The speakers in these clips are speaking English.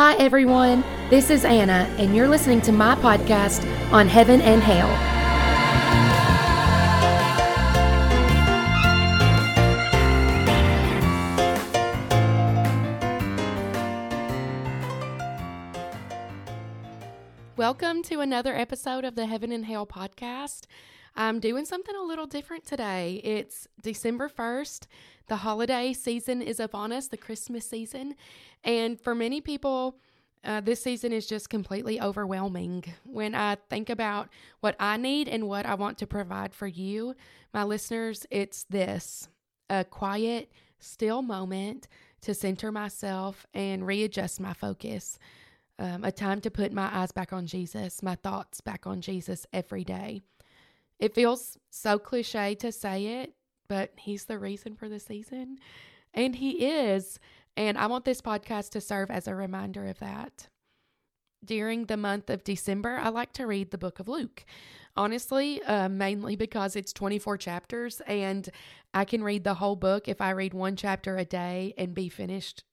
Hi, everyone. This is Anna, and you're listening to my podcast on Heaven and Hale. Welcome to another episode of the Heaven and Hale podcast. I'm doing something a little different today. It's December 1st. The holiday season is upon us, the Christmas season. And for many people, uh, this season is just completely overwhelming. When I think about what I need and what I want to provide for you, my listeners, it's this a quiet, still moment to center myself and readjust my focus. Um, a time to put my eyes back on Jesus, my thoughts back on Jesus every day. It feels so cliche to say it, but He's the reason for the season. And He is. And I want this podcast to serve as a reminder of that. During the month of December, I like to read the book of Luke. Honestly, uh, mainly because it's 24 chapters and I can read the whole book if I read one chapter a day and be finished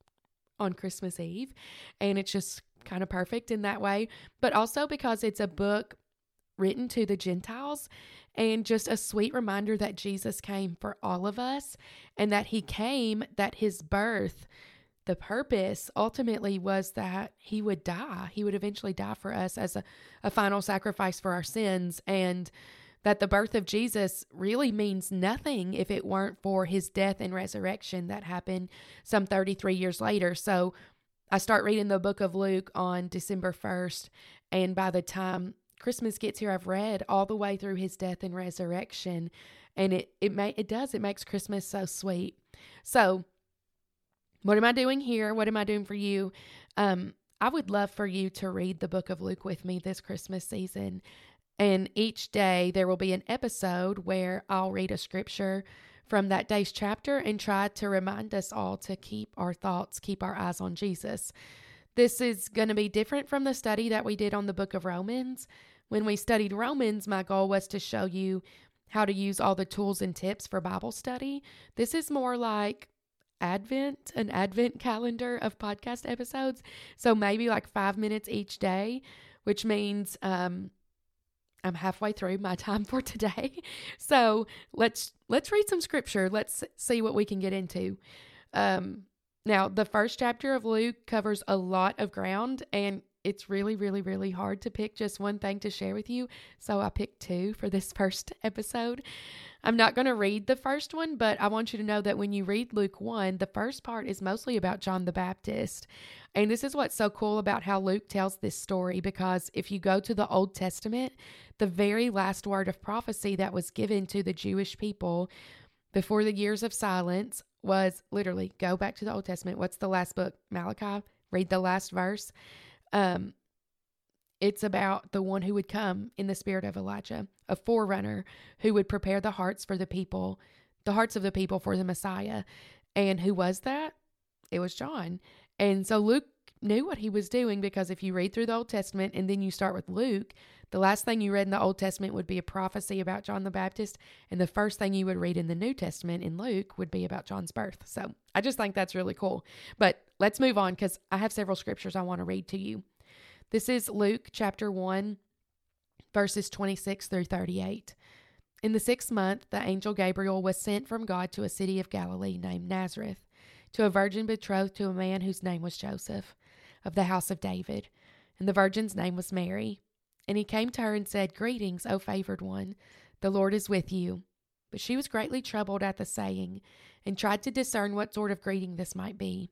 on Christmas Eve. And it's just kind of perfect in that way. But also because it's a book written to the Gentiles and just a sweet reminder that Jesus came for all of us and that he came, that his birth the purpose ultimately was that he would die. He would eventually die for us as a, a final sacrifice for our sins. And that the birth of Jesus really means nothing if it weren't for his death and resurrection that happened some 33 years later. So I start reading the book of Luke on December 1st. And by the time Christmas gets here, I've read all the way through his death and resurrection. And it, it, may, it does, it makes Christmas so sweet. So, what am I doing here? What am I doing for you? Um, I would love for you to read the book of Luke with me this Christmas season. And each day there will be an episode where I'll read a scripture from that day's chapter and try to remind us all to keep our thoughts, keep our eyes on Jesus. This is going to be different from the study that we did on the book of Romans. When we studied Romans, my goal was to show you how to use all the tools and tips for Bible study. This is more like Advent, an Advent calendar of podcast episodes. So maybe like five minutes each day, which means um, I'm halfway through my time for today. So let's let's read some scripture. Let's see what we can get into. Um, now, the first chapter of Luke covers a lot of ground, and it's really, really, really hard to pick just one thing to share with you. So I picked two for this first episode. I'm not going to read the first one, but I want you to know that when you read Luke 1, the first part is mostly about John the Baptist. And this is what's so cool about how Luke tells this story because if you go to the Old Testament, the very last word of prophecy that was given to the Jewish people before the years of silence was literally go back to the Old Testament. What's the last book? Malachi. Read the last verse. Um, it's about the one who would come in the spirit of Elijah, a forerunner who would prepare the hearts for the people, the hearts of the people for the Messiah. And who was that? It was John. And so Luke knew what he was doing because if you read through the Old Testament and then you start with Luke, the last thing you read in the Old Testament would be a prophecy about John the Baptist, and the first thing you would read in the New Testament in Luke would be about John's birth. So I just think that's really cool. But let's move on because I have several scriptures I want to read to you. This is Luke chapter 1, verses 26 through 38. In the sixth month, the angel Gabriel was sent from God to a city of Galilee named Nazareth, to a virgin betrothed to a man whose name was Joseph, of the house of David, and the virgin's name was Mary. And he came to her and said, Greetings, O favored one, the Lord is with you. But she was greatly troubled at the saying, and tried to discern what sort of greeting this might be.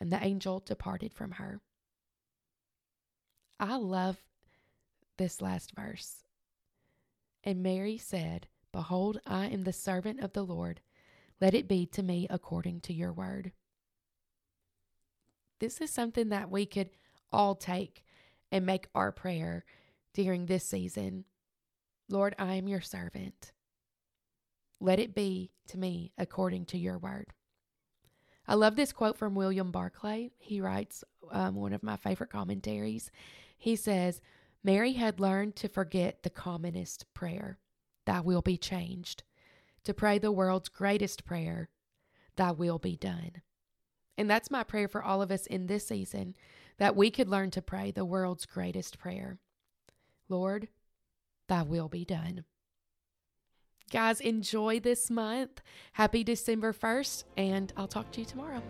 And the angel departed from her. I love this last verse. And Mary said, Behold, I am the servant of the Lord. Let it be to me according to your word. This is something that we could all take and make our prayer during this season. Lord, I am your servant. Let it be to me according to your word. I love this quote from William Barclay. He writes um, one of my favorite commentaries. He says, Mary had learned to forget the commonest prayer, Thy will be changed, to pray the world's greatest prayer, Thy will be done. And that's my prayer for all of us in this season that we could learn to pray the world's greatest prayer Lord, Thy will be done. Guys, enjoy this month. Happy December 1st, and I'll talk to you tomorrow.